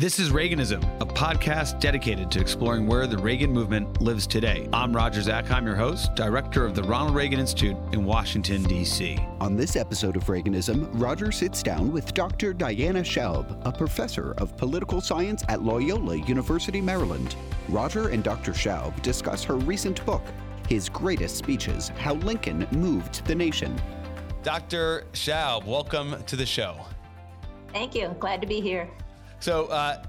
This is Reaganism, a podcast dedicated to exploring where the Reagan movement lives today. I'm Roger Zakheim, your host, director of the Ronald Reagan Institute in Washington, D.C. On this episode of Reaganism, Roger sits down with Dr. Diana Schaub, a professor of political science at Loyola University, Maryland. Roger and Dr. Schaub discuss her recent book, His Greatest Speeches How Lincoln Moved the Nation. Dr. Schaub, welcome to the show. Thank you. Glad to be here. So, uh,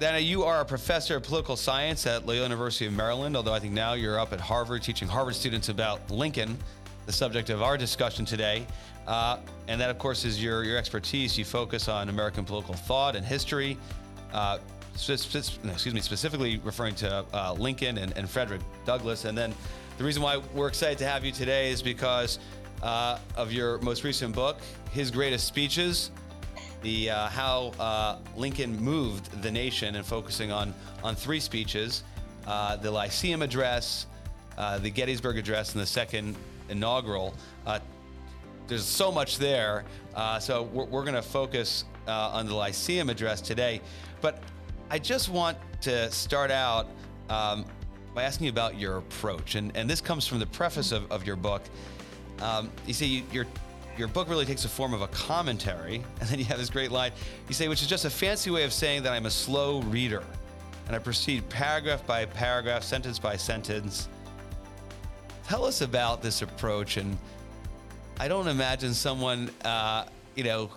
Dana, you are a professor of political science at Loyola University of Maryland, although I think now you're up at Harvard teaching Harvard students about Lincoln, the subject of our discussion today. Uh, and that, of course, is your, your expertise. You focus on American political thought and history, uh, excuse me, specifically referring to uh, Lincoln and, and, Frederick Douglass. And then the reason why we're excited to have you today is because uh, of your most recent book, His Greatest Speeches the uh, how uh, Lincoln moved the nation and focusing on on three speeches: uh, the Lyceum Address, uh, the Gettysburg Address, and the second inaugural. Uh, there's so much there, uh, so we're, we're going to focus on the Lyceum Address today. But I just want to start out um, by asking you about your approach, and and this comes from the preface of, of your book. Um, you see, you, you're your book really takes the form of a commentary, and then you have this great line. You say, which is just a fancy way of saying that I'm a slow reader. And I proceed paragraph by paragraph, sentence by sentence. Tell us about this approach. And I don't imagine someone, uh, you know,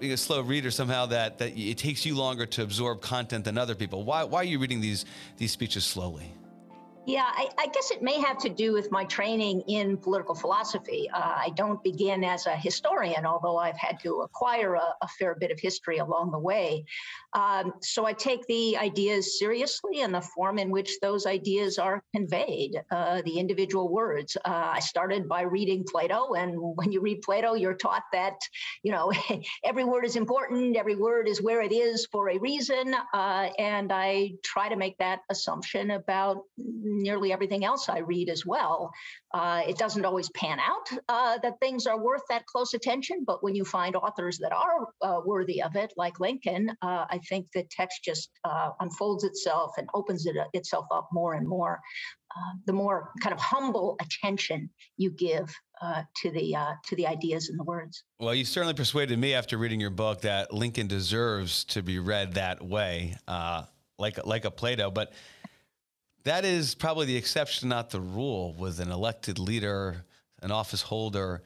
being a slow reader somehow that, that it takes you longer to absorb content than other people. Why, why are you reading these, these speeches slowly? Yeah, I, I, guess it may have to do with my training in political philosophy. Uh, I don't begin as a historian, although I've had to acquire a, a fair bit of history along the way. Um, so I take the ideas seriously and the form in which those ideas are conveyed, uh, the individual words. Uh, I started by reading Plato, and when you read Plato, you're taught that you know every word is important, every word is where it is for a reason, uh, and I try to make that assumption about nearly everything else I read as well. Uh, it doesn't always pan out uh, that things are worth that close attention, but when you find authors that are uh, worthy of it, like Lincoln, uh, I think the text just uh, unfolds itself and opens it, uh, itself up more and more. the more kind of humble attention you give to the to the ideas and the words. Well, you certainly persuaded me after reading your book that Lincoln deserves to be read that way, like like a Plato, but that is probably the exception, not the rule, with an elected leader, an office holder,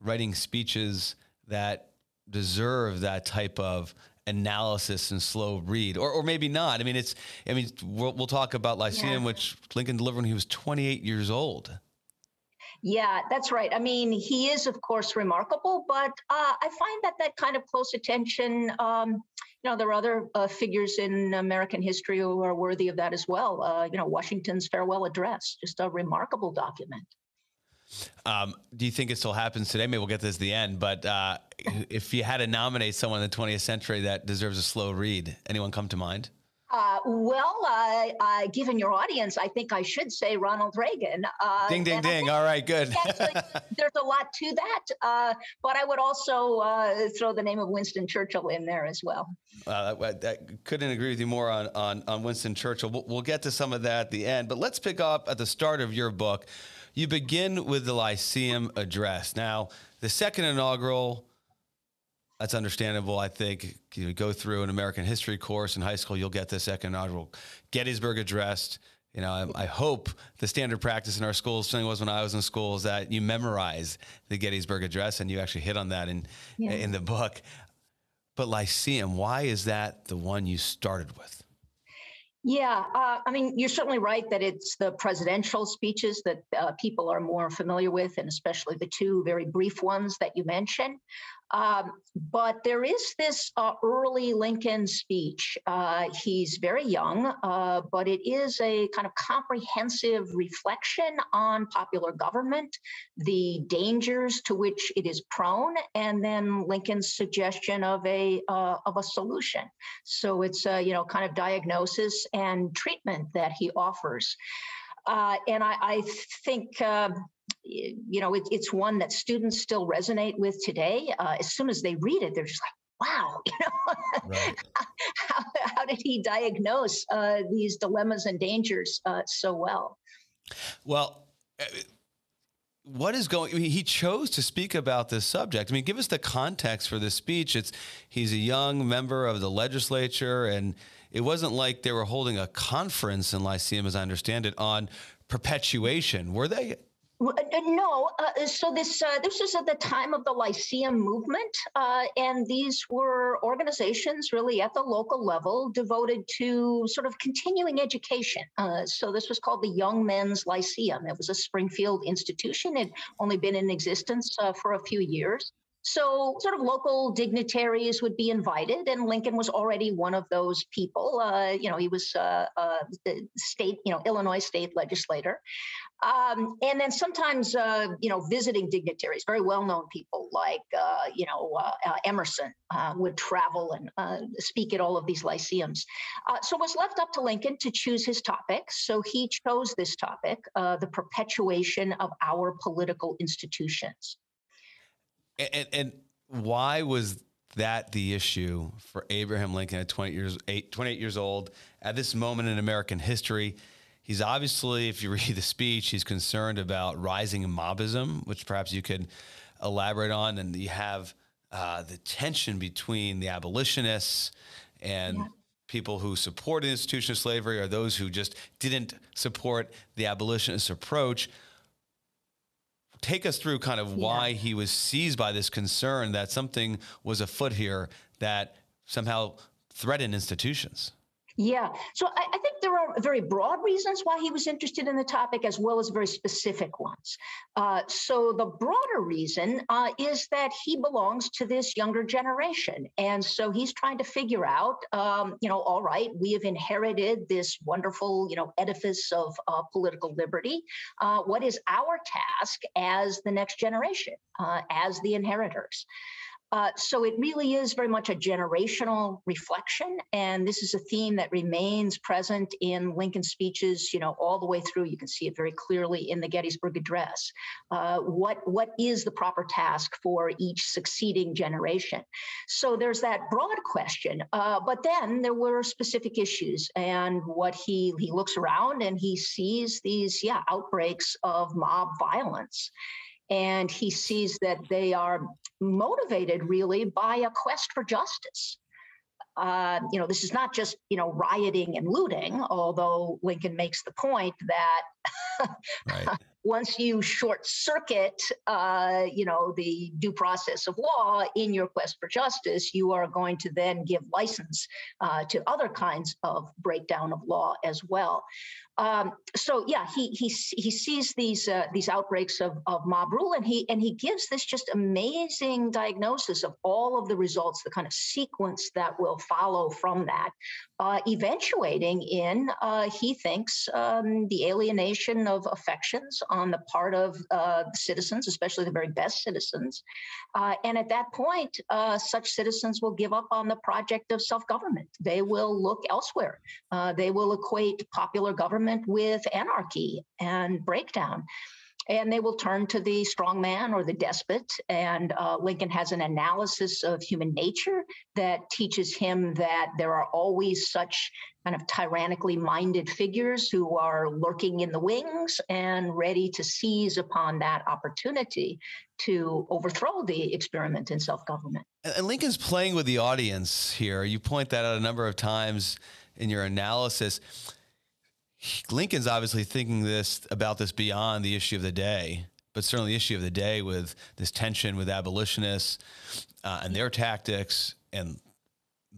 writing speeches that deserve that type of analysis and slow read, or, or maybe not. I mean, it's, I mean, we'll, we'll talk about Lyceum, yeah. which Lincoln delivered when he was 28 years old. Yeah, that's right. I mean, he is, of course, remarkable, but uh, I find that that kind of close attention, um, know, there are other uh, figures in American history who are worthy of that as well. Uh, you know, Washington's farewell address, just a remarkable document. Um, do you think it still happens today? Maybe we'll get this at the end, but uh, if you had to nominate someone in the 20th century that deserves a slow read, anyone come to mind? Uh, well, uh, uh, given your audience, I think I should say Ronald Reagan. Uh, ding, ding, ding. All right, good. there's a lot to that, uh, but I would also uh, throw the name of Winston Churchill in there as well. I, I, couldn't agree with you more on, on, on Winston Churchill. We'll, we'll get to some of that at the end, but let's pick up at the start of your book. You begin with the Lyceum Address. Now, the second inaugural that's understandable. I think you go through an American history course in high school, you'll get this inaugural Gettysburg Address. You know, I, I, hope the standard practice in our schools, certainly was when I was in school, is that you memorize the Gettysburg Address, and you actually hit on that in yeah. in the book. But Lyceum, why is that the one you started with? Yeah, uh, I mean, you're certainly right that it's the presidential speeches that uh, people are more familiar with, and especially the two very brief ones that you mentioned. Um, but there is this uh, early Lincoln speech. Uh, he's very young, uh, but it is a kind of comprehensive reflection on popular government, the dangers to which it is prone, and then Lincoln's suggestion of a uh, of a solution. So it's a you know kind of diagnosis and treatment that he offers. Uh, and I, I think um, you know, it, it's one that students still resonate with today. Uh, as soon as they read it, they're just like, wow, you know, right. how, did he diagnose uh, these dilemmas and dangers uh, so well? Well, uh, what is going? I mean, he chose to speak about this subject. I mean, give us the context for this speech. It's he's a young member of the legislature, and it wasn't like they were holding a conference in Lyceum, as I understand it, on perpetuation. Were they? Uh, uh, no, uh, so this uh, this is at the time of the Lyceum movement, uh, and these were organizations really at the local level devoted to sort of continuing education. Uh, so this was called the Young Men's Lyceum. It was a Springfield institution. It only been in existence for a few years. So, sort of local dignitaries would be invited, and Lincoln was already one of those people. Uh, you know, he was uh, uh, the state, you know, Illinois state legislator. Um, and then sometimes, uh, you know, visiting dignitaries, very well-known people like, uh, you know, uh, Emerson would travel and speak at all of these lyceums. so it was left up to Lincoln to choose his topic. So he chose this topic, the perpetuation of our political institutions. And, and why was that the issue for Abraham Lincoln at 20 years, eight, 28 years old at this moment in American history? He's obviously, if you read the speech, he's concerned about rising mobism, which perhaps you could elaborate on. And you have uh, the tension between the abolitionists and yeah. people who support the institution of slavery or those who just didn't support the abolitionist approach take us through kind of why yeah. he was seized by this concern that something was afoot here that somehow threatened institutions. Yeah. So I, I, think there are very broad reasons why he was interested in the topic, as well as very specific ones. Uh, so the broader reason uh, is that he belongs to this younger generation. And so he's trying to figure out, um, you know, all right, we have inherited this wonderful, you know, edifice of uh, political liberty. Uh, what is our task as the next generation, uh, as the inheritors? Uh, so it really is very much a generational reflection, and this is a theme that remains present in Lincoln's speeches, you know, all the way through. You can see it very clearly in the Gettysburg Address. Uh, what what is the proper task for each succeeding generation? So there's that broad question, uh, but then there were specific issues, and what he he looks around and he sees these yeah outbreaks of mob violence and he sees that they are motivated really by a quest for justice. Uh, you know, this is not just you know rioting and looting, although Lincoln makes the point that right. once you short circuit, uh, you know, the due process of law in your quest for justice, you are going to then give license uh, to other kinds of breakdown of law as well. Um, so yeah, he he he sees these uh, these outbreaks of, of mob rule, and he and he gives this just amazing diagnosis of all of the results, the kind of sequence that will follow from that, uh, eventuating in uh, he thinks um, the alienation of affections on the part of uh, citizens, especially the very best citizens, uh, and at that point, uh, such citizens will give up on the project of self government. They will look elsewhere. they will equate popular government government with anarchy and breakdown. And they will turn to the strong man or the despot. And uh, Lincoln has an analysis of human nature that teaches him that there are always such kind of tyrannically minded figures who are lurking in the wings and ready to seize upon that opportunity to overthrow the experiment in self government. And Lincoln's playing with the audience here. You point that out a number of times in your analysis. Lincoln's obviously thinking this about this beyond the issue of the day, but certainly the issue of the day with this tension with abolitionists uh, and their tactics and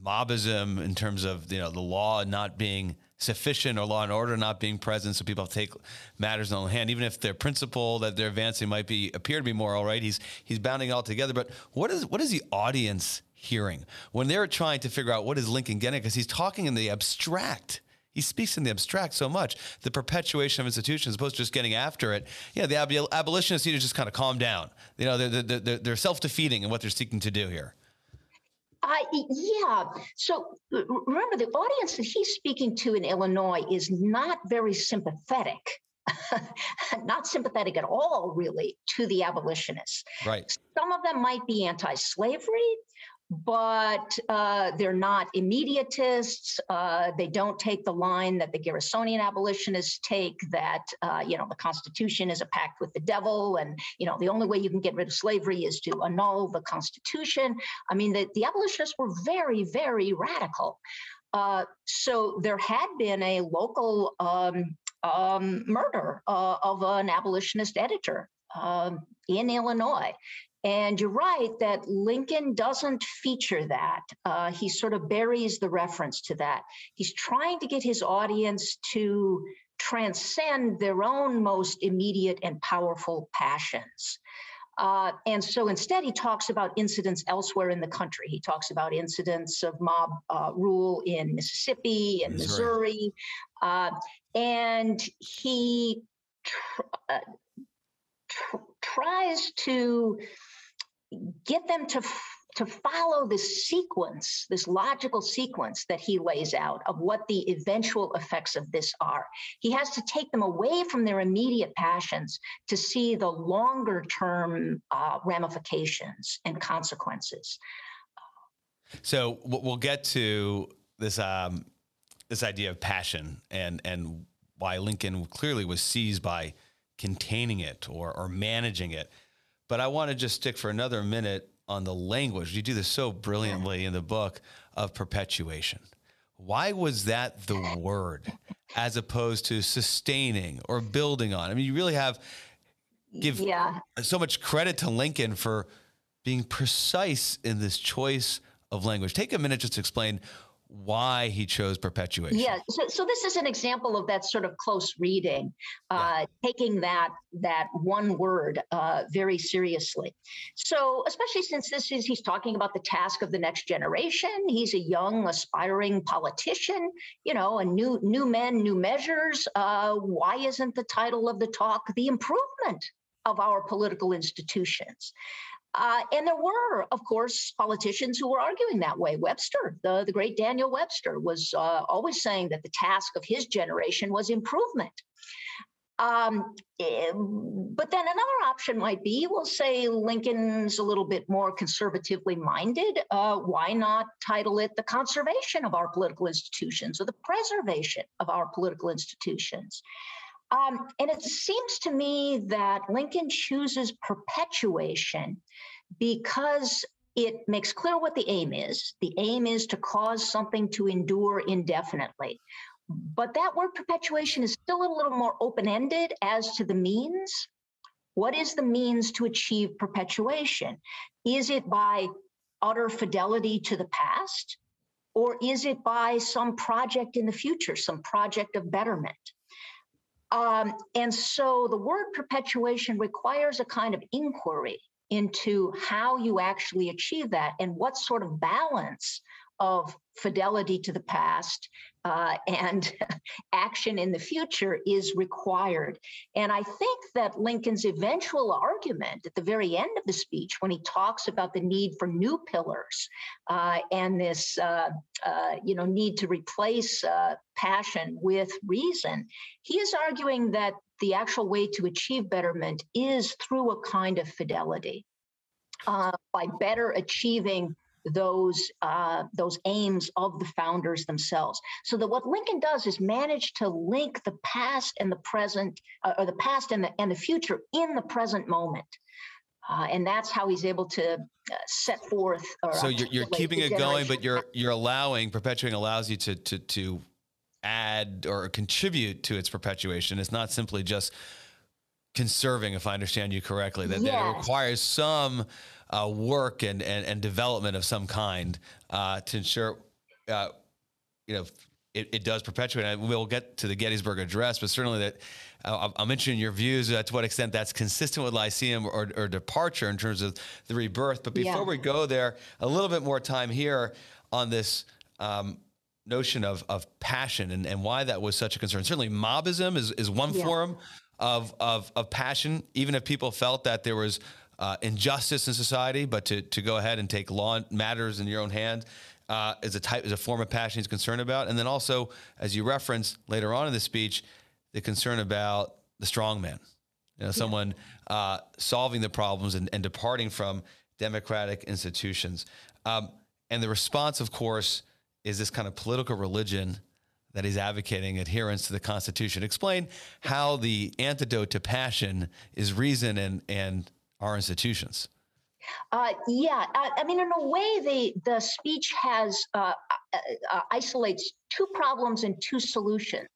mobism in terms of you know the law not being sufficient or law and order not being present, so people take matters in their own hand, even if their principle that they're advancing might be appear to be moral. Right? He's he's bounding it all together. But what is what is the audience hearing when they're trying to figure out what is Lincoln getting? Because he's talking in the abstract he speaks in the abstract so much. The perpetuation of institutions, as opposed to just getting after it. Yeah, the ab- abolitionists need to just kind of calm down. You know, they're, they're, they're self defeating in what they're seeking to do here. Uh, yeah. So remember, the audience that he's speaking to in Illinois is not very sympathetic. not sympathetic at all, really, to the abolitionists. Right. Some of them might be anti slavery. But uh, they're not immediatists. Uh, they don't take the line that the Garrisonian abolitionists take that, uh, you know, the Constitution is a pact with the devil. And, you know, the only way you can get rid of slavery is to annul the Constitution. I mean, the, the abolitionists were very, very radical. Uh, so there had been a local um, um, murder uh, of an abolitionist editor um, in Illinois. And you're right that Lincoln doesn't feature that. Uh, he sort of buries the reference to that. He's trying to get his audience to transcend their own most immediate and powerful passions. Uh, and so instead, he talks about incidents elsewhere in the country. He talks about incidents of mob uh, rule in Mississippi and Missouri. Uh, and he tr- uh, tr- tries to get them to to follow this sequence, this logical sequence that he lays out of what the eventual effects of this are. He has to take them away from their immediate passions to see the longer term uh, ramifications and consequences. So we'll get to this um, this idea of passion and and why Lincoln clearly was seized by containing it or or managing it. But I want to just stick for another minute on the language. You do this so brilliantly in the book of perpetuation. Why was that the word as opposed to sustaining or building on? I mean, you really have give yeah. so much credit to Lincoln for being precise in this choice of language. Take a minute just to explain why he chose perpetuation. Yeah, so, so this is an example of that sort of close reading, uh, yeah. taking that that one word uh, very seriously. So especially since this is he's talking about the task of the next generation. He's a young, aspiring politician. You know, a new new men, new measures. Uh, why isn't the title of the talk the improvement of our political institutions? Uh, and there were, of course, politicians who were arguing that way. Webster, the, the great Daniel Webster, was uh, always saying that the task of his generation was improvement. Um, eh, but then another option might be we'll say Lincoln's a little bit more conservatively minded. Uh, why not title it the conservation of our political institutions or the preservation of our political institutions? Um, and it seems to me that Lincoln chooses perpetuation because it makes clear what the aim is. The aim is to cause something to endure indefinitely. But that word perpetuation is still a little more open ended as to the means. What is the means to achieve perpetuation? Is it by utter fidelity to the past? Or is it by some project in the future, some project of betterment? Um, and so the word perpetuation requires a kind of inquiry into how you actually achieve that and what sort of balance of fidelity to the past uh, and action in the future is required. And I think that Lincoln's eventual argument at the very end of the speech, when he talks about the need for new pillars uh, and this, uh, uh you know, need to replace uh, passion with reason, he is arguing that the actual way to achieve betterment is through a kind of fidelity. Uh, by better achieving those uh, those aims of the founders themselves. So that what Lincoln does is manage to link the past and the present, uh, or the past and the and the future in the present moment. Uh, and that's how he's able to uh, set forth. so you're, you're keeping it going, but you're you're allowing perpetuating allows you to to to add or contribute to its perpetuation. It's not simply just conserving, if I understand you correctly. That, that it requires some uh, work and, and, and development of some kind uh, to ensure, uh, you know, it, it, does perpetuate. And we'll get to the Gettysburg Address, but certainly that uh, I'll mention your views uh, to what extent that's consistent with Lyceum or, or, departure in terms of the rebirth. But before yeah. we go there, a little bit more time here on this. Um, notion of, of passion and, and why that was such a concern. Certainly, mobism is, is one yeah. form of, of, of passion, even if people felt that there was uh, injustice in society, but to, to go ahead and take law matters in your own hand uh, is a type is a form of passion he's concerned about. And then also, as you reference later on in the speech, the concern about the strong man, you know, someone uh, solving the problems and, and departing from democratic institutions. Um, and the response, of course, is this kind of political religion that he's advocating adherence to the Constitution. Explain how the antidote to passion is reason and, and our institutions. Uh, yeah, I, I, mean, in a way, the the speech has uh, uh, uh, isolates two problems and two solutions.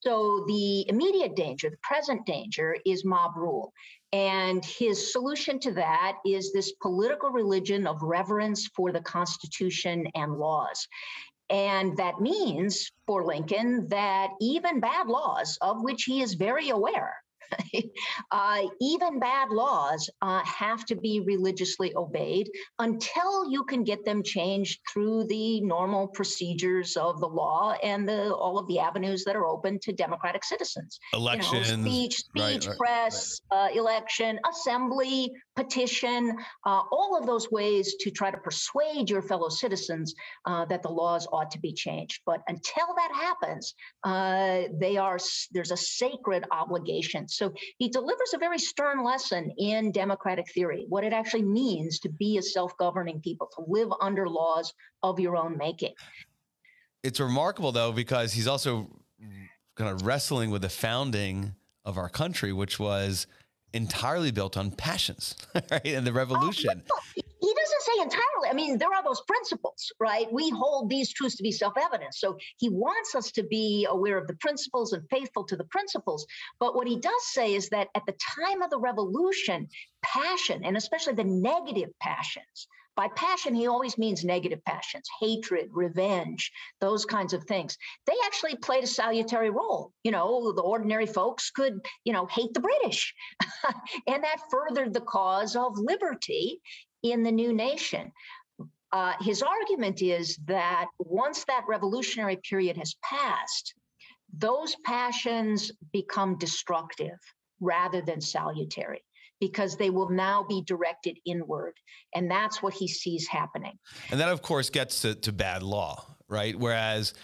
So the immediate danger, the present danger, is mob rule, and his solution to that is this political religion of reverence for the Constitution and laws. And that means for Lincoln that even bad laws, of which he is very aware, uh, even bad laws uh, have to be religiously obeyed until you can get them changed through the normal procedures of the law and the, all of the avenues that are open to democratic citizens. Election, you know, speech, speech, right, press, right. Uh, election, assembly, petition, uh, all of those ways to try to persuade your fellow citizens uh, that the laws ought to be changed. But until that happens, uh, they are there's a sacred obligation. So he delivers a very stern lesson in democratic theory, what it actually means to be a self-governing people, to live under laws of your own making. It's remarkable though because he's also kind of wrestling with the founding of our country, which was entirely built on passions, right? And the oh, revolution. Oh, he doesn't say entirely. I mean, there are those principles, right? We hold these truths to be self evident. So he wants us to be aware of the principles and faithful to the principles. But what he does say is that at the time of the revolution, passion, and especially the negative passions, by passion, he always means negative passions, hatred, revenge, those kinds of things. They actually played a salutary role. You know, the ordinary folks could, you know, hate the British. and that furthered the cause of liberty in the new nation. Uh, his argument is that once that revolutionary period has passed, those passions become destructive rather than salutary because they will now be directed inward. And that's what he sees happening. And that, of course, gets to, to bad law, right? Whereas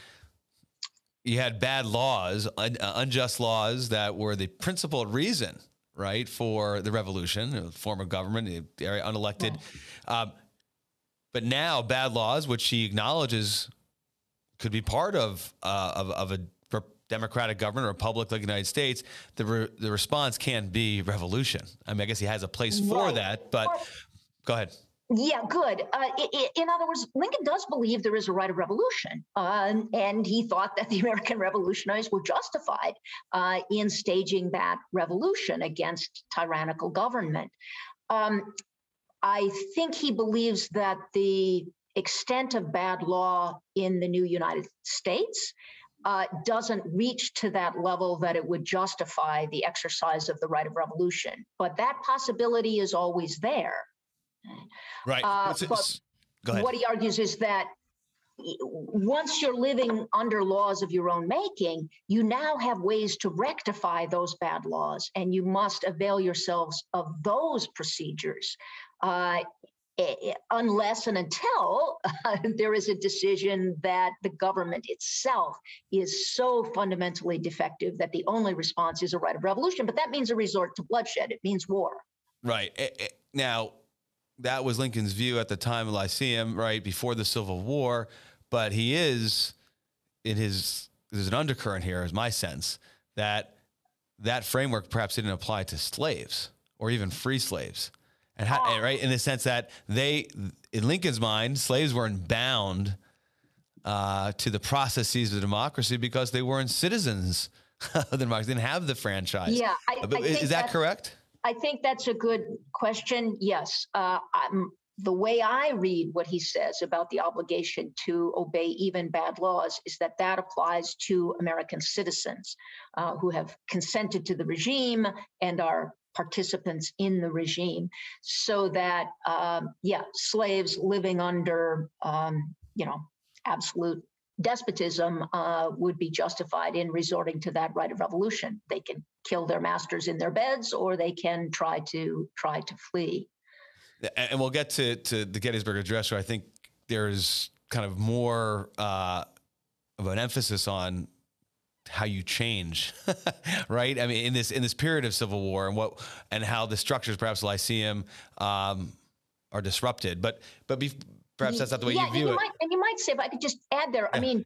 you had bad laws, un, uh, unjust laws that were the principal reason, right, for the revolution, the form of government, unelected. Um, but now bad laws, which he acknowledges could be part of uh, of, of a democratic government, a republic like the United States, the re- the response can't be revolution. I mean, I guess he has a place for right. that, but go ahead. Yeah, good. Uh, in other words, Lincoln does believe there is a right of revolution, uh, and he thought that the American revolutionaries were justified uh, in staging that revolution against tyrannical government. Um, I think he believes that the extent of bad law in the new United States uh, doesn't reach to that level that it would justify the exercise of the right of revolution. But that possibility is always there. Right. Uh, but what he argues is that once you're living under laws of your own making, you now have ways to rectify those bad laws, and you must avail yourselves of those procedures. Uh, unless and until uh, there is a decision that the government itself is so fundamentally defective that the only response is a right of revolution. But that means a resort to bloodshed. It means war. Right. Now, that was Lincoln's view at the time of Lyceum, right, before the Civil War. But he is, in his, there's an undercurrent here, is my sense, that that framework perhaps didn't apply to slaves or even free slaves and how, oh. right in the sense that they, in Lincoln's mind, slaves weren't bound uh, to the processes of democracy because they weren't citizens of the democracy, didn't have the franchise. Yeah, I, I is that correct? I think that's a good question. Yes, uh, the way I read what he says about the obligation to obey even bad laws is that that applies to American citizens uh, who have consented to the regime and are participants in the regime so that um, yeah slaves living under um, you know absolute despotism uh, would be justified in resorting to that right of revolution. They can kill their masters in their beds or they can try to try to flee. And we'll get to, to the gettysburg address where i think there's kind of more uh, of an emphasis on how you change, right? I mean, in this in this period of civil war and what and how the structures, perhaps Lyceum, um, are disrupted. But but be, perhaps that's not the way yeah, you view and you it. Might, and you might say, if I could just add there, Yeah. I mean,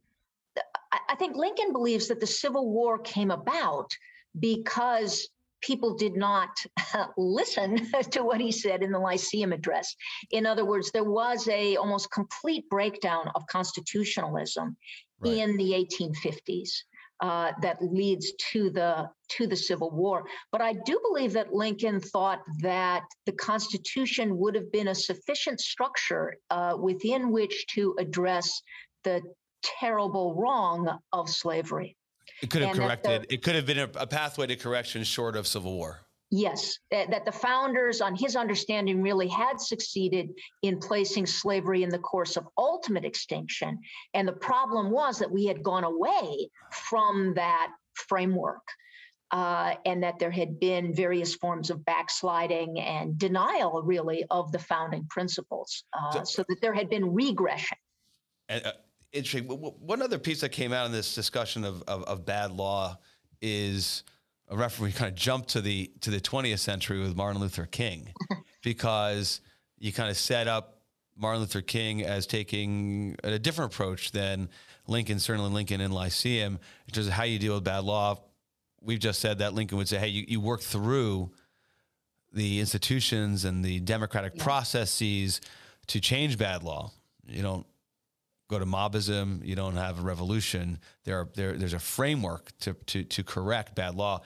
I, think Lincoln believes that the Civil War came about because people did not listen to what he said in the Lyceum address. In other words, there was a almost complete breakdown of constitutionalism Right. in the 1850s. Uh, that leads to the to the Civil War, but I do believe that Lincoln thought that the Constitution would have been a sufficient structure uh, within which to address the terrible wrong of slavery. It could have and that the- corrected. It could have been a, a pathway to correction short of civil war. Yes, that, the founders, on his understanding, really had succeeded in placing slavery in the course of ultimate extinction. And the problem was that we had gone away from that framework. Uh, and that there had been various forms of backsliding and denial, really, of the founding principles, uh, So- so that there had been regression. And, uh, interesting. One other piece that came out in this discussion of, of, of bad law is a reference. We kind of jumped to the to the 20th century with Martin Luther King, because you kind of set up Martin Luther King as taking a different approach than Lincoln, certainly Lincoln and Lyceum, in terms of how you deal with bad law. We've just said that Lincoln would say, "Hey, you, you work through the institutions and the democratic Yeah. processes to change bad law. You don't go to mobism. You don't have a revolution. There, are, there there's a framework to, to to correct bad law.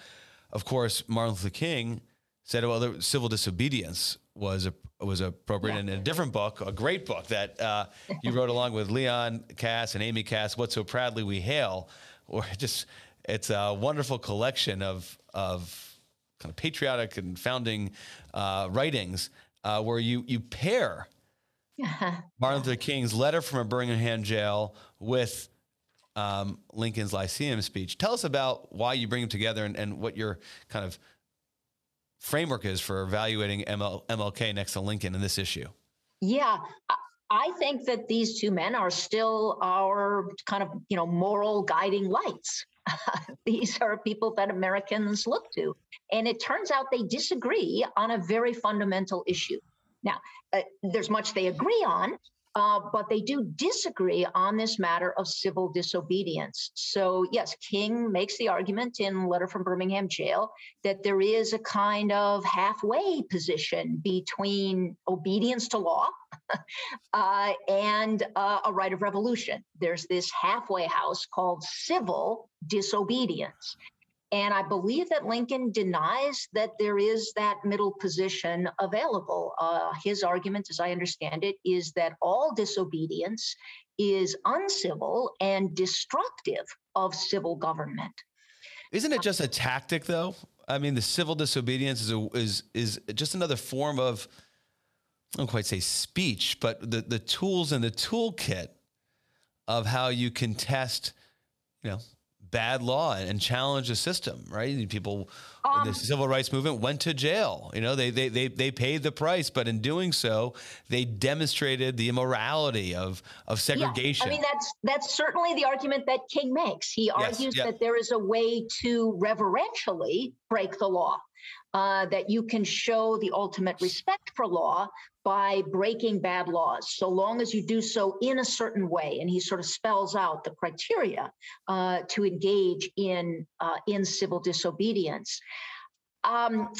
Of course, Martin Luther King said, "Well, there, civil disobedience was a, was appropriate." Yeah. And in a different book, a great book that uh, you wrote along with Leon Kass and Amy Kass, "What So Proudly We Hail," or just it's a wonderful collection of of kind of patriotic and founding uh, writings uh, where you you pair Martin Luther King's letter from a Birmingham jail with um, Lincoln's Lyceum speech. Tell us about why you bring them together and, and what your kind of framework is for evaluating ML, MLK next to Lincoln in this issue. Yeah, I- I think that these two men are still our kind of, you know, moral guiding lights. these are people that Americans look to. And it turns out they disagree on a very fundamental issue. Now, uh, there's much they agree on, uh, but they do disagree on this matter of civil disobedience. So, yes, King makes the argument in Letter from Birmingham Jail that there is a kind of halfway position between obedience to law uh, and uh, a right of revolution. There's this halfway house called civil disobedience. And I believe that Lincoln denies that there is that middle position available. Uh, his argument, as I understand it, is that all disobedience is uncivil and destructive of civil government. Isn't it just a tactic, though? I mean, the civil disobedience is a, is is just another form of I don't quite say speech, but the the tools and the toolkit of how you contest, you know, bad law and challenge the system. Right? People, in the Um, civil rights movement went to jail. You know, they they they they paid the price, but in doing so, they demonstrated the immorality of of segregation. Yeah, I mean that's that's certainly the argument that King makes. He argues yeah. that there is a way to reverentially break the law, uh, that you can show the ultimate respect for law by breaking bad laws, so long as you do so in a certain way. And he sort of spells out the criteria uh, to engage in uh, in civil disobedience. Um,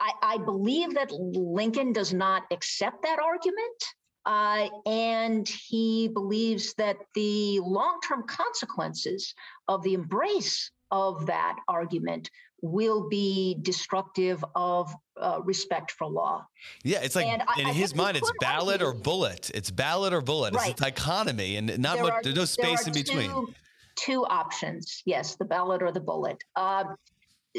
I, I, believe that Lincoln does not accept that argument. Uh, and he believes that the long term consequences of the embrace of that argument will be destructive of uh, respect for law. Yeah, it's like And in I his we mind, it's ballot or bullet. It's ballot or bullet. It's Right. a dichotomy, and not There much. are- there's no space in between. Two, two options yes, the ballot or the bullet. Um,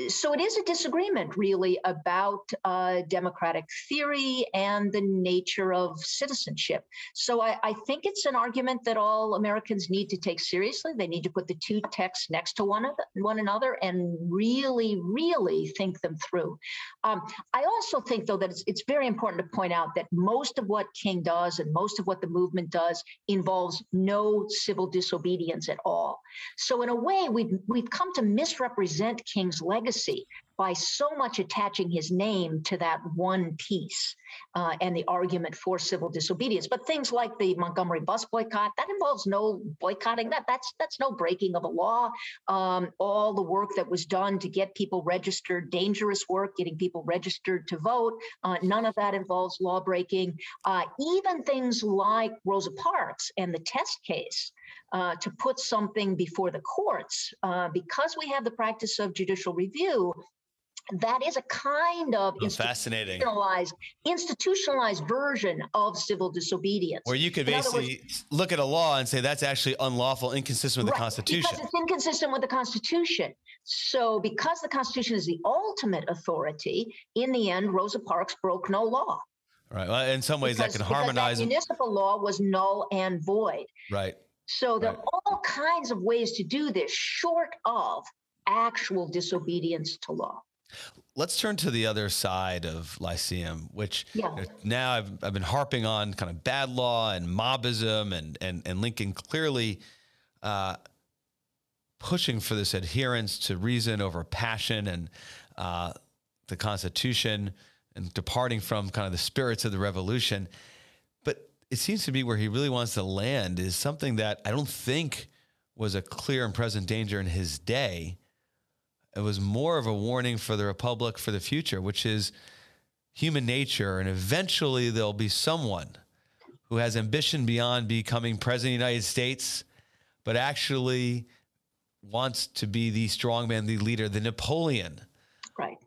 so it is a disagreement, really, about uh, democratic theory and the nature of citizenship. So I, I think it's an argument that all Americans need to take seriously. They need to put the two texts next to one, of one another and really, really think them through. Um, I also think, though, that it's, it's very important to point out that most of what King does and most of what the movement does involves no civil disobedience at all. So in a way, we've we've come to misrepresent King's legacy by so much attaching his name to that one piece uh, and the argument for civil disobedience. But things like the Montgomery bus boycott that involves no boycotting. That that's that's no breaking of a law. Um, all the work that was done to get people registered, dangerous work, getting people registered to vote. Uh, none of that involves law breaking. Uh, even things like Rosa Parks and the test case. Uh, to put something before the courts, uh, because we have the practice of judicial review, that is a kind of oh, fascinating institutionalized, institutionalized version of civil disobedience. Where you could basically words, look at a law and say that's actually unlawful, inconsistent with right, the Constitution. Because it's inconsistent with the Constitution. So, because the Constitution is the ultimate authority, in the end, Rosa Parks broke no law. Right. Well, in some ways, because, that can harmonize. That municipal law was null and void. Right. So there right. are all kinds of ways to do this, short of actual disobedience to law. Let's turn to the other side of Lyceum, which yeah. now I've, I've been harping on kind of bad law and mobism and, and, and Lincoln clearly uh, pushing for this adherence to reason over passion and uh, the Constitution and departing from kind of the spirits of the revolution. It seems to be where he really wants to land is something that I don't think was a clear and present danger in his day it was more of a warning for the republic for the future, which is human nature. And eventually there'll be someone who has ambition beyond becoming president of the United States, but actually wants to be the strongman, the leader, the Napoleon. Right.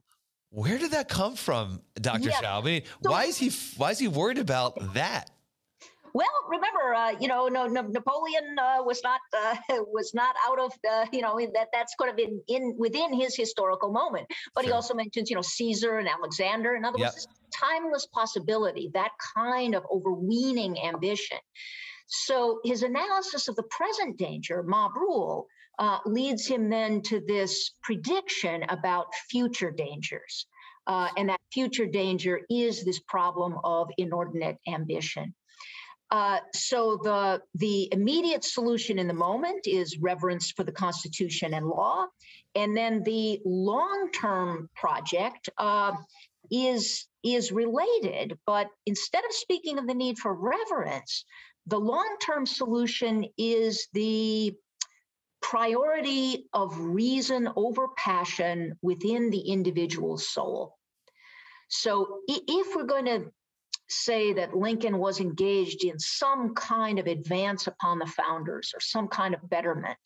Where did that come from, Dr. Yeah. Schaub? I mean, so, why is he why is he worried about that? Well, remember, uh, you know, no, no Napoleon uh, was not uh, was not out of uh, you know that that's kind of in in within his historical moment. But sure. he also mentions you know Caesar and Alexander. In other yep. words, timeless possibility, that kind of overweening ambition. So his analysis of the present danger, mob rule, uh, leads him then to this prediction about future dangers. Uh, and that future danger is this problem of inordinate ambition. Uh, so the the immediate solution in the moment is reverence for the Constitution and law, and then the long term project uh, is is related. But instead of speaking of the need for reverence, the long term solution is the priority of reason over passion within the individual soul. So if we're going to say that Lincoln was engaged in some kind of advance upon the founders or some kind of betterment.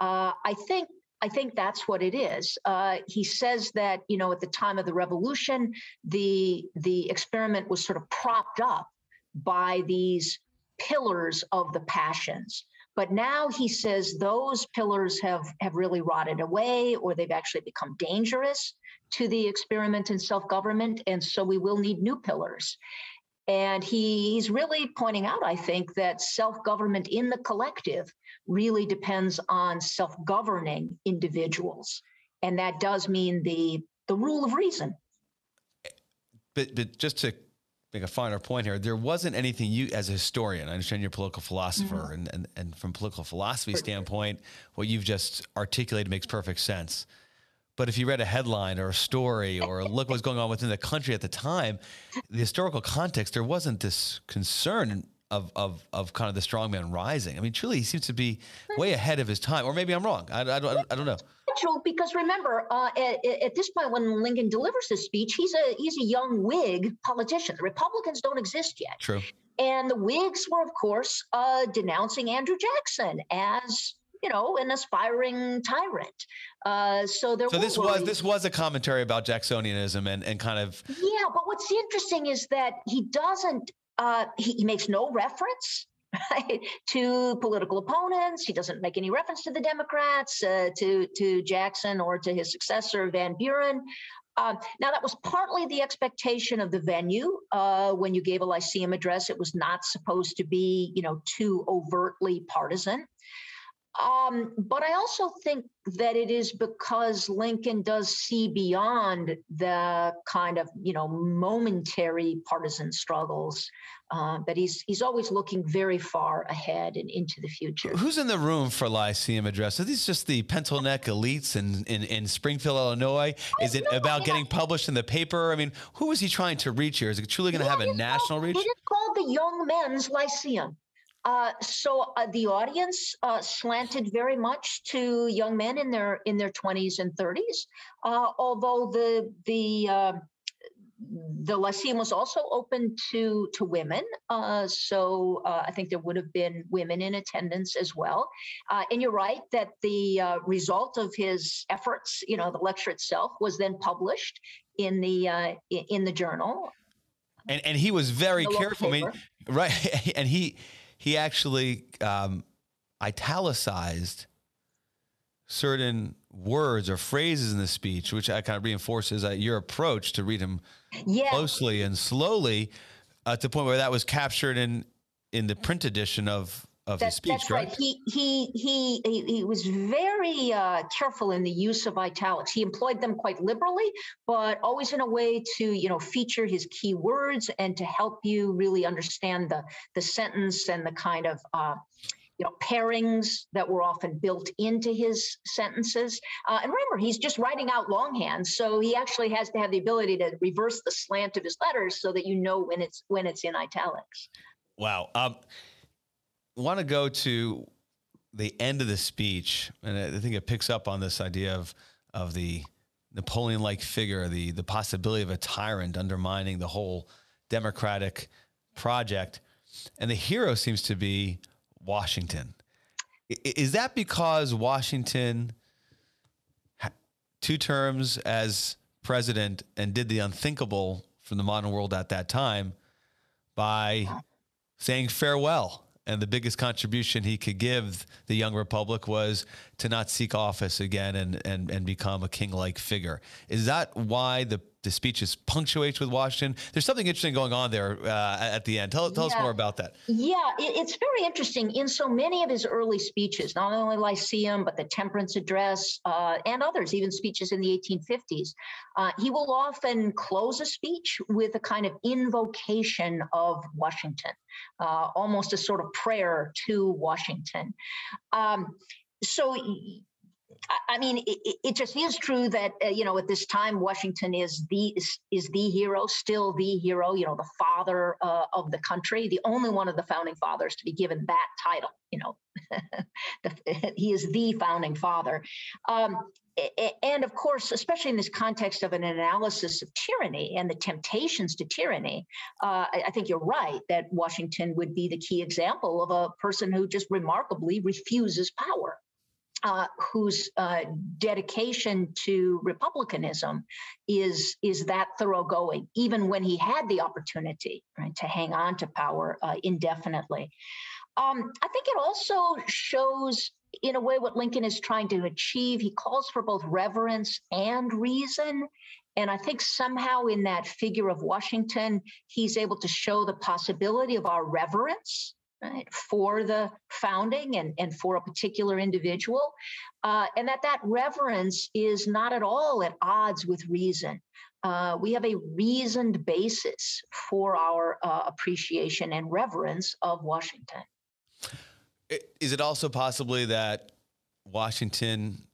Uh, I think I think that's what it is. Uh, he says that you know at the time of the revolution, the the experiment was sort of propped up by these pillars of the passions. But now he says those pillars have have really rotted away, or they've actually become dangerous to the experiment in self government, and so we will need new pillars. And he's really pointing out, I think, that self government in the collective really depends on self governing individuals. And that does mean the, the rule of reason. But, but just to make a finer point here, there wasn't anything you, as a historian, I understand you're a political philosopher, mm-hmm. and, and, and from political philosophy standpoint, what you've just articulated makes perfect sense. But if you read a headline or a story or look what was going on within the country at the time, the historical context, there wasn't this concern of, of, of kind of the strongman rising. I mean, truly, he seems to be way ahead of his time. Or maybe I'm wrong. I, I, don't, I don't know. True, because remember, uh, at, at, this point when Lincoln delivers his speech, he's a he's a young Whig politician. The Republicans don't exist yet. True. And the Whigs were, of course, uh, denouncing Andrew Jackson as you know, an aspiring tyrant. Uh, so there. So this was this was a commentary about Jacksonianism and and kind of. Yeah, but what's interesting is that he doesn't. Uh, he, he makes no reference Right, to political opponents. He doesn't make any reference to the Democrats, uh, to to Jackson or to his successor Van Buren. Um, now that was partly the expectation of the venue. Uh, when you gave a Lyceum address, it was not supposed to be, you know, too overtly partisan. Um, but I also think that it is because Lincoln does see beyond the kind of you know momentary partisan struggles. Uh, that he's he's always looking very far ahead and into the future. Who's in the room for Lyceum address? Are these just the pencil neck elites in, in, in Springfield, Illinois? Is it about getting published in the paper? I mean, who is he trying to reach here? Is it truly going to yeah, have a national called, reach? It is called the Young Men's Lyceum. Uh, so uh, the audience uh, slanted very much to young men in their in their 20s and 30s, uh, although the the uh, the Lyceum was also open to to women, uh, so I think there would have been women in attendance as well. and you're right that the result of his efforts, you know, the lecture itself was then published in the in the journal. And and he was very careful. I mean, right, and he he actually um, italicized certain words or phrases in the speech, which I kind of reinforces uh, your approach to read him closely and slowly uh, to the point where that was captured in in the print edition of of that, his speech. That's right. He, he he he he was very uh, careful in the use of italics. He employed them quite liberally, but always in a way to you know feature his key words and to help you really understand the the sentence and the kind of. Uh, you know, pairings that were often built into his sentences. Uh, and remember, he's just writing out longhand, so he actually has to have the ability to reverse the slant of his letters so that you know when it's when it's in italics. Wow. Um, want to go to the end of the speech, and I think it picks up on this idea of of the Napoleon-like figure, the the possibility of a tyrant undermining the whole democratic project, and the hero seems to be Washington. Is that because Washington two terms as president and did the unthinkable from the modern world at that time by saying farewell and the biggest contribution he could give the young republic was to not seek office again and and and become a king-like figure. Is that why the the speech is punctuates with Washington? There's something interesting going on there uh, at the end. Tell, tell yeah. us more about that. Yeah, it, it's very interesting. In so many of his early speeches, not only Lyceum, but the Temperance Address uh, and others, even speeches in the 1850s, uh, he will often close a speech with a kind of invocation of Washington, uh, almost a sort of prayer to Washington. Um, so I mean, it, it, just is true that uh, you know at this time Washington is the is, is the hero, still the hero. You know, the father uh, of the country, the only one of the founding fathers to be given that title. You know, the, he is the founding father. Um, and of course, especially in this context of an analysis of tyranny and the temptations to tyranny, uh, I think you're right that Washington would be the key example of a person who just remarkably refuses power uh, whose uh, dedication to republicanism is is that thoroughgoing, even when he had the opportunity right, to hang on to power uh, indefinitely. Um, I think it also shows, in a way, what Lincoln is trying to achieve. He calls for both reverence and reason. And I think somehow in that figure of Washington, he's able to show the possibility of our reverence right, for the founding and, and for a particular individual, uh, and that that reverence is not at all at odds with reason. Uh, we have a reasoned basis for our uh, appreciation and reverence of Washington. Is it also possibly that Washington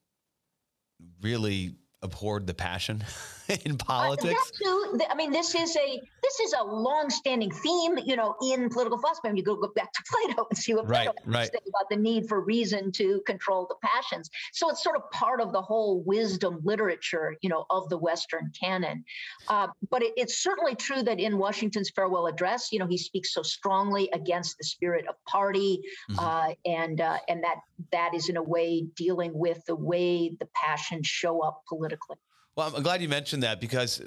really abhorred the passion in politics? Uh, too, I mean, this is a this is a long-standing theme, you know, in political philosophy. I mean, you go, go back to Plato and see what right, Plato right. about the need for reason to control the passions. So it's sort of part of the whole wisdom literature, you know, of the Western canon. Uh, but it, it's certainly true that in Washington's farewell address, you know, he speaks so strongly against the spirit of party, mm-hmm. uh, and uh, and that that is in a way dealing with the way the passions show up politically. Well, I'm glad you mentioned that because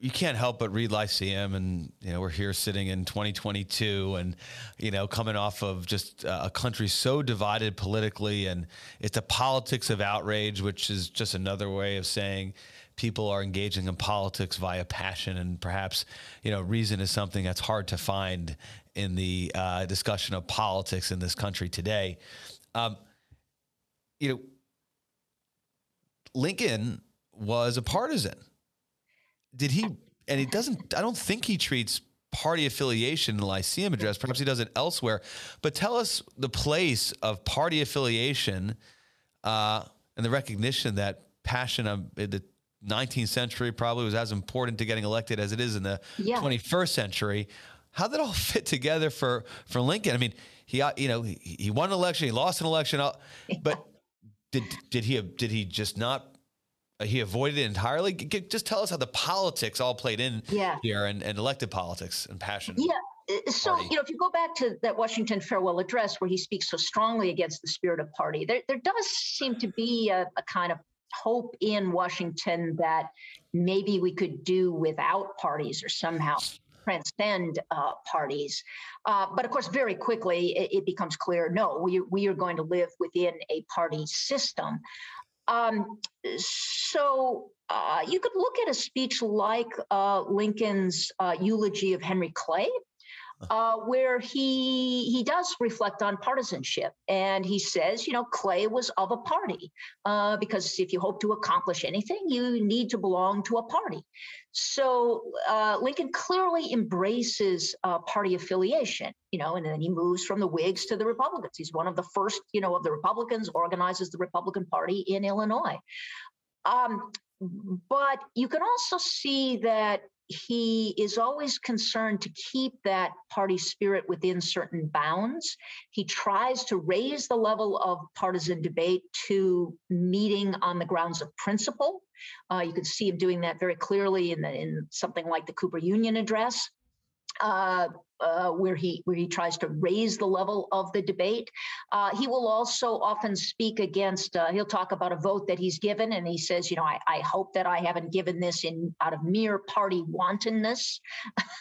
you can't help but read Lyceum, and you know we're here sitting in 2022, and you know coming off of just a country so divided politically, and it's a politics of outrage, which is just another way of saying people are engaging in politics via passion, and perhaps you know reason is something that's hard to find in the uh, discussion of politics in this country today. Um, you know, Lincoln was a partisan. Did he? And he doesn't. I don't think he treats party affiliation in the Lyceum address. Perhaps he does it elsewhere. But tell us the place of party affiliation uh, and the recognition that passion of the 19th century probably was as important to getting elected as it is in the yeah. 21st century. How did it all fit together for for Lincoln? I mean, he uh, you know he, he won an election, he lost an election, uh, but did did he did he just not uh, he avoided it entirely. Just tell us how the politics all played in yeah. here and, and elected politics and passion. Yeah. Uh, so, party. you know, if you go back to that Washington farewell address where he speaks so strongly against the spirit of party, there, there does seem to be a, a kind of hope in Washington that maybe we could do without parties or somehow transcend uh, parties. Uh, but of course, very quickly it, it, becomes clear no, we, we are going to live within a party system. Um, so uh, you could look at a speech like uh, Lincoln's uh, eulogy of Henry Clay, uh, where he he does reflect on partisanship, and he says, you know, Clay was of a party uh, because if you hope to accomplish anything, you need to belong to a party. So uh, Lincoln clearly embraces uh, party affiliation, you know, and then he moves from the Whigs to the Republicans. He's one of the first, you know, of the Republicans, organizes the Republican Party in Illinois. Um, but you can also see that he is always concerned to keep that party spirit within certain bounds. He tries to raise the level of partisan debate to meeting on the grounds of principle. Uh, you can see him doing that very clearly in, the, in something like the Cooper Union Address. Uh, uh, where he where he tries to raise the level of the debate. Uh, he will also often speak against. Uh, he'll talk about a vote that he's given, and he says, "You know, I, I hope that I haven't given this in out of mere party wantonness."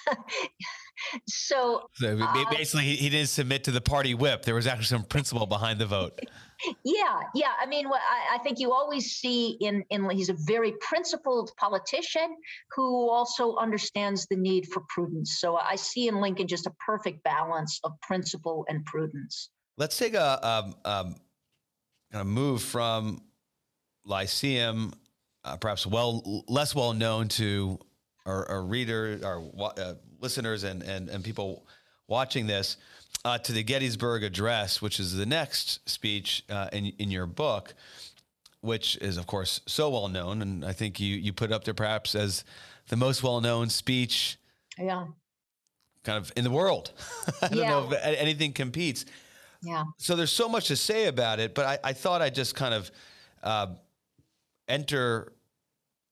so, so uh, basically, he, he didn't submit to the party whip. There was actually some principle behind the vote. Yeah, yeah. I mean, I, I, think you always see in in he's a very principled politician who also understands the need for prudence. So I see in Lincoln just a perfect balance of principle and prudence. Let's take a um, um, kind of move from Lyceum, uh, perhaps well less well known to our, our readers, our uh, listeners, and and and people watching this uh, to the Gettysburg Address, which is the next speech uh, in in your book, which is of course so well known, and I think you you put up there perhaps as the most well known speech. Yeah. Kind of in the world. I don't know if anything competes. Yeah. So there's so much to say about it, but I, I thought I'd just kind of uh, enter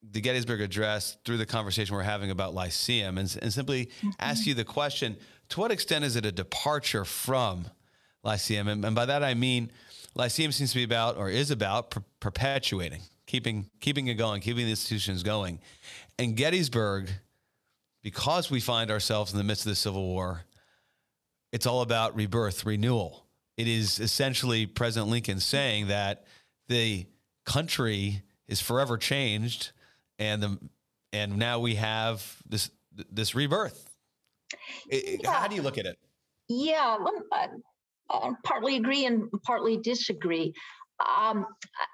the Gettysburg Address through the conversation we're having about Lyceum and, and simply mm-hmm. ask you the question to what extent is it a departure from Lyceum? And, and by that I mean Lyceum seems to be about or is about per- perpetuating, keeping keeping it going, keeping the institutions going. And Gettysburg, because we find ourselves in the midst of the Civil War, it's all about rebirth, renewal. It is essentially President Lincoln saying that the country is forever changed, and the and now we have this this rebirth yeah. How do you look at it? Yeah, I, I partly agree and partly disagree. Um,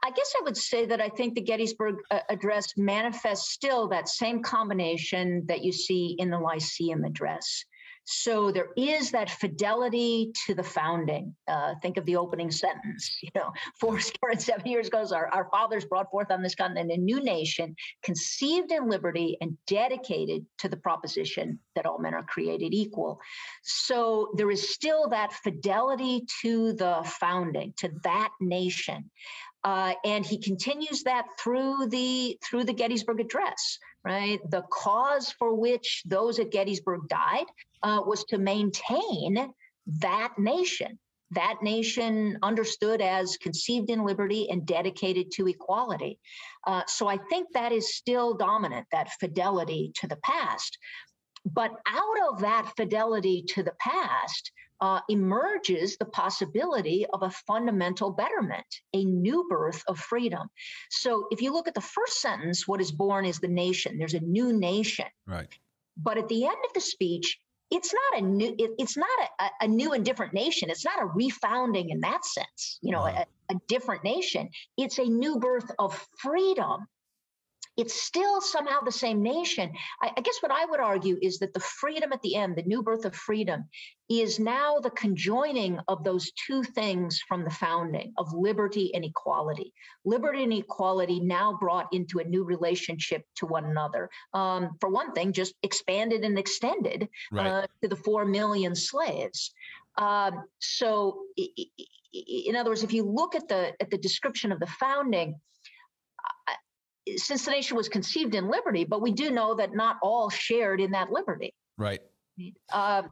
I guess I would say that I think the Gettysburg uh, Address manifests still that same combination that you see in the Lyceum Address. So there is that fidelity to the founding. Uh, think of the opening sentence. You know, four score and seven years ago, our, our fathers brought forth on this continent a new nation, conceived in liberty and dedicated to the proposition that all men are created equal. So there is still that fidelity to the founding, to that nation. Uh, and he continues that through the through the Gettysburg Address, right? The cause for which those at Gettysburg died uh, was to maintain that nation, that nation understood as conceived in liberty and dedicated to equality. Uh, so I think that is still dominant, that fidelity to the past. But out of that fidelity to the past, uh, emerges the possibility of a fundamental betterment, a new birth of freedom. So if you look at the first sentence, what is born is the nation. There's a new nation. Right. But at the end of the speech, it's not a new it, it's not a, a, new and different nation. It's not a refounding in that sense you know wow. a, a different nation. It's a new birth of freedom it's still somehow the same nation. I, I, guess what I would argue is that the freedom at the end, the new birth of freedom, is now the conjoining of those two things from the founding of liberty and equality. Liberty and equality now brought into a new relationship to one another. Um, for one thing, just expanded and extended right. uh, to the four million slaves. Um, so, in other words, if you look at the at the description of the founding, since the nation was conceived in liberty, but we do know that not all shared in that liberty. Right. Uh,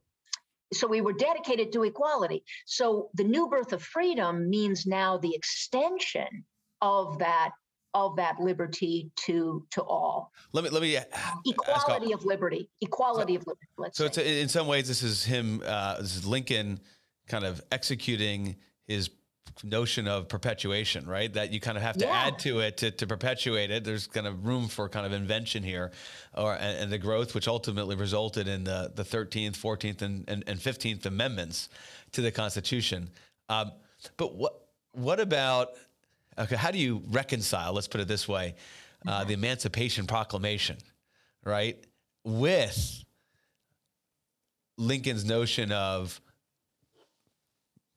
so we were dedicated to equality. So the new birth of freedom means now the extension of that of that liberty to to all. Let me let me equality of liberty, equality so, of liberty. so say. it's a, in some ways this is him. Uh, this is Lincoln kind of executing his notion of perpetuation, right? That you kind of have to yeah. add to it to, to perpetuate it. There's kind of room for kind of invention here, or and, and the growth, which ultimately resulted in the the 13th, 14th, and, and, and 15th Amendments to the Constitution. Um, but what what about? Okay, how do you reconcile? Let's put it this way: uh, the Emancipation Proclamation, right, with Lincoln's notion of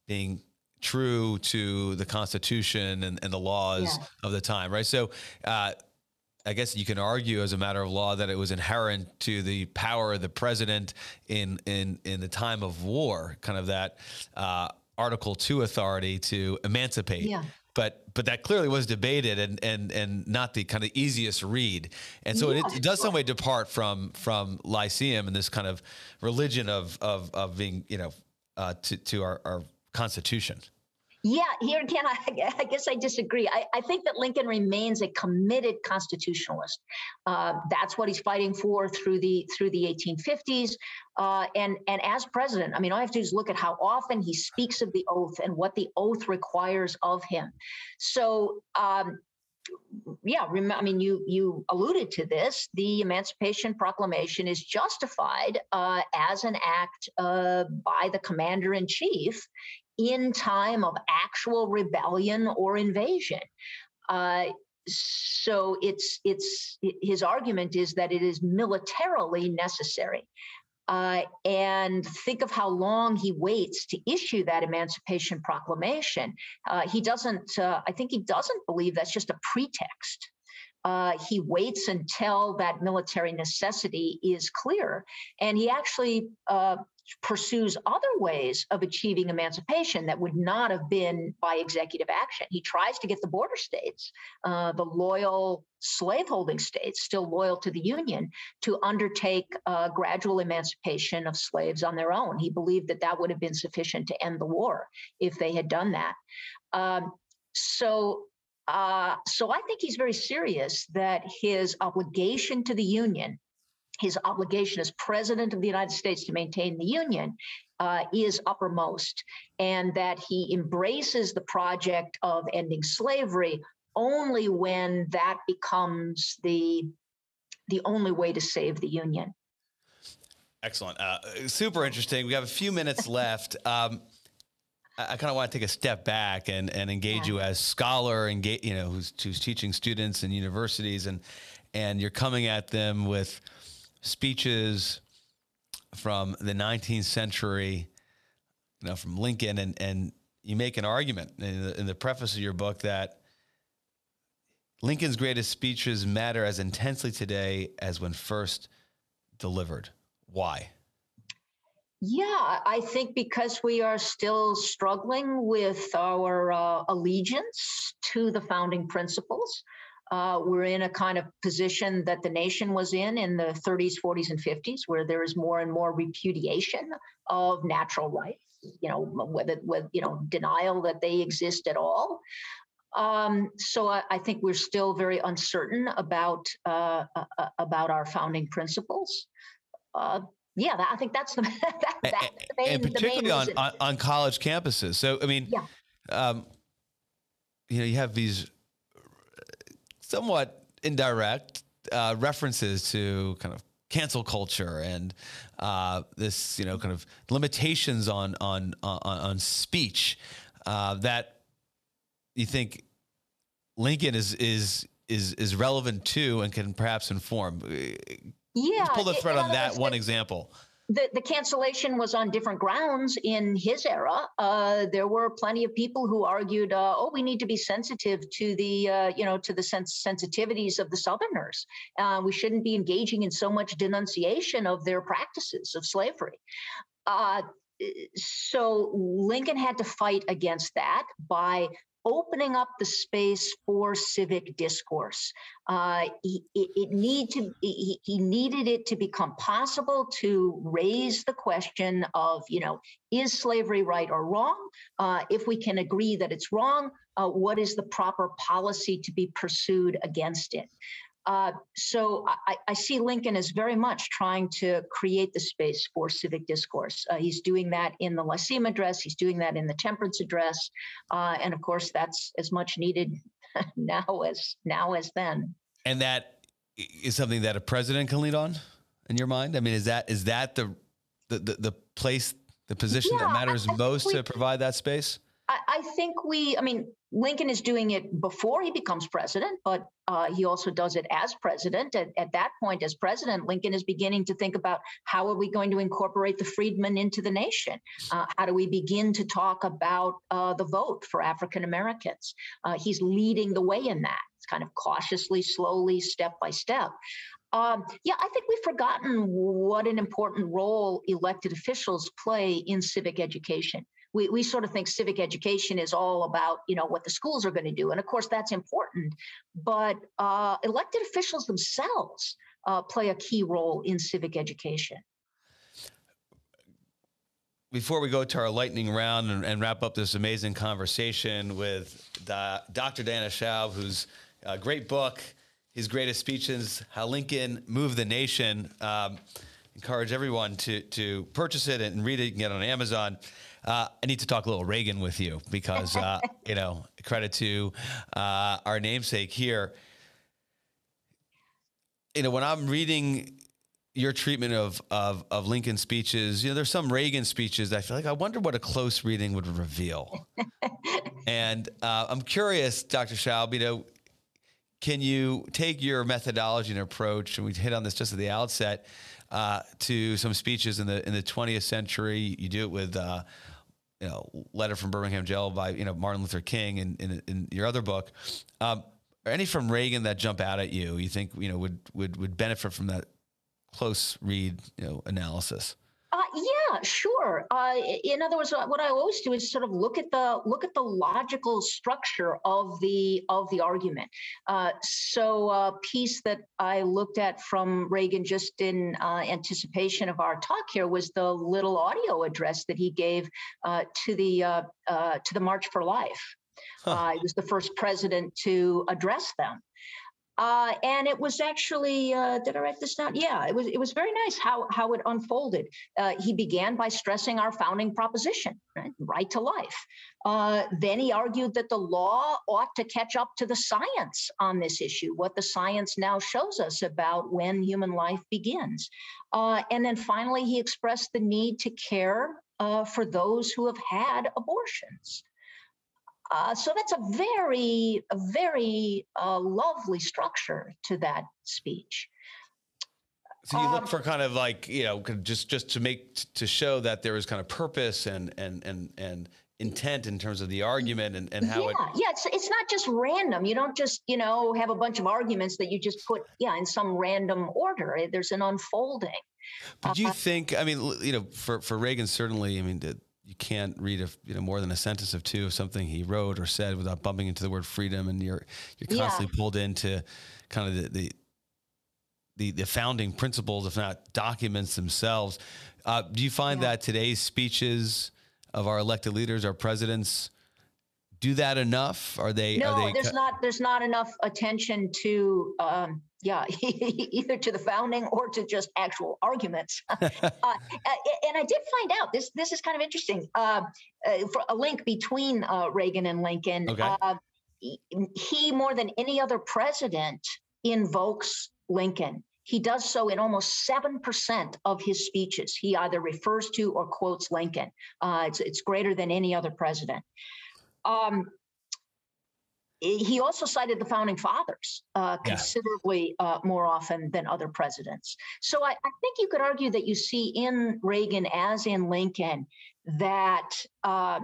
being true to the Constitution and, and the laws yeah. of the time, right? So, uh, I guess you can argue as a matter of law that it was inherent to the power of the president in in in the time of war, kind of that uh, Article Two authority to emancipate. Yeah. But but that clearly was debated and and and not the kind of easiest read. And so yeah. it, it, does some way depart from from Lyceum and this kind of religion of of of being you know uh, to to our, our Constitution. Yeah, here again, I, I guess I disagree. I, I, think that Lincoln remains a committed constitutionalist. Uh, that's what he's fighting for through the through the 1850s, uh, and and as president, I mean, all I have to do is look at how often he speaks of the oath and what the oath requires of him. So. Um, yeah, I mean, you you alluded to this. The Emancipation Proclamation is justified uh, as an act uh, by the commander in chief in time of actual rebellion or invasion. Uh, so it's it's his argument is that it is militarily necessary. Uh, and think of how long he waits to issue that Emancipation Proclamation. Uh, he doesn't, uh, I think he doesn't believe that's just a pretext. Uh, he waits until that military necessity is clear. And he actually uh, pursues other ways of achieving emancipation that would not have been by executive action. He tries to get the border states, uh, the loyal slaveholding states, still loyal to the Union, to undertake uh, gradual emancipation of slaves on their own. He believed that that would have been sufficient to end the war if they had done that. Um, so uh, so I think he's very serious that his obligation to the Union his obligation as president of the United States to maintain the Union uh, is uppermost, and that he embraces the project of ending slavery only when that becomes the the only way to save the Union. Excellent, uh, super interesting. We have a few minutes left. Um, I kind of want to take a step back and, and engage yeah. you as scholar, engage, you know, who's, who's teaching students in universities, and and you're coming at them with speeches from the 19th century, you know, from Lincoln, and and you make an argument in the, in the preface of your book that Lincoln's greatest speeches matter as intensely today as when first delivered. Why? Yeah, I think because we are still struggling with our uh, allegiance to the founding principles. Uh, we're in a kind of position that the nation was in in the 30s, 40s, and 50s, where there is more and more repudiation of natural rights. You know, with, with you know denial that they exist at all. Um, so I, I, think we're still very uncertain about uh, uh, uh about our founding principles. Uh, yeah, that, I think that's the that, that's the main, and particularly on, on, on college campuses. So I mean, yeah. um, you know, you have these somewhat indirect uh, references to kind of cancel culture and uh, this, you know, kind of limitations on on on, on speech uh, that you think Lincoln is is is is relevant to and can perhaps inform. Yeah, Let's pull the thread on that one example the, the cancellation was on different grounds in his era. Uh, there were plenty of people who argued, uh, "Oh, we need to be sensitive to the, uh, you know, to the sens- sensitivities of the Southerners. Uh, we shouldn't be engaging in so much denunciation of their practices of slavery." Uh, so Lincoln had to fight against that by opening up the space for civic discourse. Uh, he, it, need to, he, he needed it to become possible to raise the question of, you know, is slavery right or wrong? Uh, if we can agree that it's wrong, uh, what is the proper policy to be pursued against it? Uh, so I, I, see Lincoln as very much trying to create the space for civic discourse. Uh, he's doing that in the Lyceum Address. He's doing that in the Temperance Address, uh, and of course, that's as much needed now as now as then. And that is something that a president can lead on, in your mind. I mean, is that is that the the the, the place, the position yeah, that matters most we, to provide that space? I, I think we. I mean, Lincoln is doing it before he becomes president, but uh, he also does it as president. At, at, that point, as president, Lincoln is beginning to think about how are we going to incorporate the freedmen into the nation? Uh, how do we begin to talk about uh, the vote for African Americans? Uh, he's leading the way in that. It's kind of cautiously, slowly, step by step. Um, yeah, I think we've forgotten what an important role elected officials play in civic education we, we sort of think civic education is all about you know what the schools are going to do and of course that's important but uh, elected officials themselves uh, play a key role in civic education before we go to our lightning round and, and wrap up this amazing conversation with Dr. Diana Schaub, who's a great book, his greatest speeches, How Lincoln Moved the Nation. Um, encourage everyone to to purchase it and read it. You can get it on Amazon. Uh, I need to talk a little Reagan with you because, uh, you know, credit to uh, our namesake here. You know, when I'm reading your treatment of, of, of Lincoln speeches, you know, there's some Reagan speeches that I feel like I wonder what a close reading would reveal. and uh, I'm curious, Dr. Schaub, you know, can you take your methodology and approach, and we hit on this just at the outset, uh, to some speeches in the in the 20th century? You do it with uh, you know, letter from Birmingham jail by you know Martin Luther King in in, in your other book. Um, are any from Reagan that jump out at you? You think you know would would would benefit from that close read you know analysis? Uh, yeah, sure. Uh, in other words, what I always do is sort of look at the look at the logical structure of the of the argument. Uh, so, a piece that I looked at from Reagan just in uh, anticipation of our talk here was the little audio address that he gave uh, to the uh, to the March for Life. Huh. he was the first president to address them. Uh, and it was actually, uh, did I write this down? Yeah, it was. It was very nice how how it unfolded. Uh, he began by stressing our founding proposition, right, right to life. Uh, then he argued that the law ought to catch up to the science on this issue, what the science now shows us about when human life begins. Uh, and then finally, he expressed the need to care uh, for those who have had abortions. Uh, so that's a very, a very uh, lovely structure to that speech. So you um, look for kind of like you know just just to make to show that there is kind of purpose and and and and intent in terms of the argument and, and how yeah, it yeah it's, it's not just random. You don't just you know have a bunch of arguments that you just put yeah in some random order. There's an unfolding. But do you uh, think i mean you know for for reagan certainly i mean you can't read a, you know more than a sentence of two of something he wrote or said without bumping into the word freedom, and you're you're constantly yeah. pulled into kind of the, the the, the founding principles, if not documents themselves. Uh, do you find yeah. that today's speeches of our elected leaders, our presidents, do that enough? Are they? No, are they there's not. There's not enough attention to um, yeah, either to the founding or to just actual arguments. uh, and I did find out this. This is kind of interesting. Uh, uh, for a link between uh, Reagan and Lincoln. Okay. Uh, he, more than any other president invokes Lincoln. he does so in almost 7% of his speeches. He either refers to or quotes Lincoln. Uh, it's, it's greater than any other president. Um, he also cited the founding fathers uh, Yeah. considerably uh, more often than other presidents. So I, I think you could argue that you see in Reagan, as in Lincoln, that uh,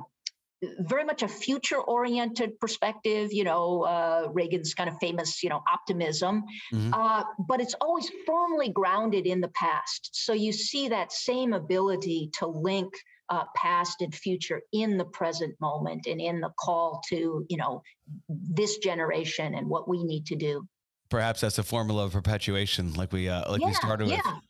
very much a future oriented perspective. You know, uh, Reagan's kind of famous, you know, optimism, Mhm. uh, but it's always firmly grounded in the past. So you see that same ability to link uh, past and future in the present moment and in the call to, you know, this generation and what we need to do. Perhaps that's a formula of perpetuation, like we uh, like we started yeah. with.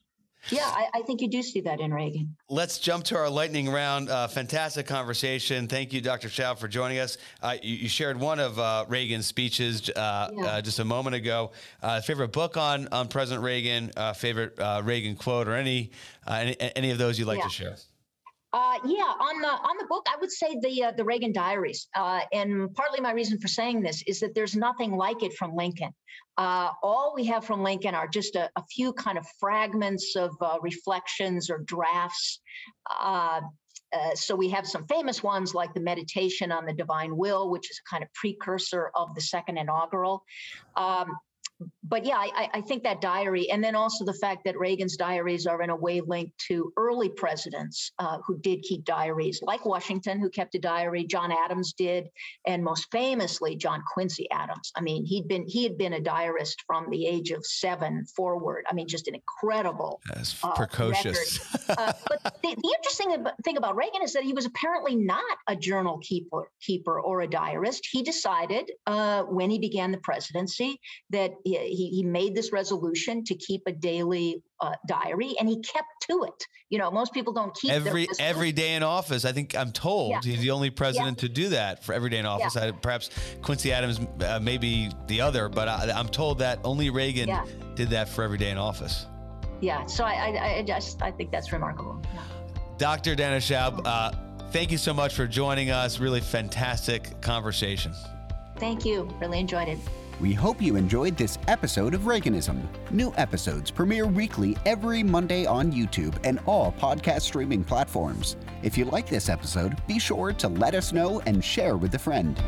Yeah, I, I think you do see that in Reagan. Let's jump to our lightning round. Uh, fantastic conversation. Thank you, Dr. Schaub, for joining us. Uh, you, you shared one of uh, Reagan's speeches uh, Yeah. uh, just a moment ago. Uh, favorite book on on President Reagan? Uh, favorite uh, Reagan quote, or any uh, any, any of those you'd like Yeah. to share? Uh, yeah, on the on the book, I would say the uh, the Reagan Diaries, uh, and partly my reason for saying this is that there's nothing like it from Lincoln. Uh, all we have from Lincoln are just a, a few kind of fragments of uh, reflections or drafts. Uh, so we have some famous ones like the Meditation on the Divine Will, which is a kind of precursor of the second inaugural. Um, but yeah, I, I- think that diary, and then also the fact that Reagan's diaries are in a way linked to early presidents uh, who did keep diaries, like Washington, who kept a diary. John Adams did, and most famously, John Quincy Adams. I mean, he'd been he had been a diarist from the age of seven forward. I mean, just an incredible That's uh, precocious. uh, but the, the interesting thing about Reagan is that he was apparently not a journal keeper, keeper or a diarist. He decided uh, when he began the presidency that he, he made this resolution to keep a daily uh, diary, and he kept to it. You know, most people don't keep every every day in office. I think I'm told Yeah. he's the only president to do that for every day in office. I, perhaps Quincy Adams uh, may be the other, but I, I'm told that only Reagan Yeah. did that for every day in office. Yeah, so I, I, I just I think that's remarkable. Yeah. Dr. Diana Schaub, uh, thank you so much for joining us. Really fantastic conversation. Thank you. Really enjoyed it. We hope you enjoyed this episode of Reaganism. New episodes premiere weekly every Monday on YouTube and all podcast streaming platforms. If you like this episode, be sure to let us know and share with a friend.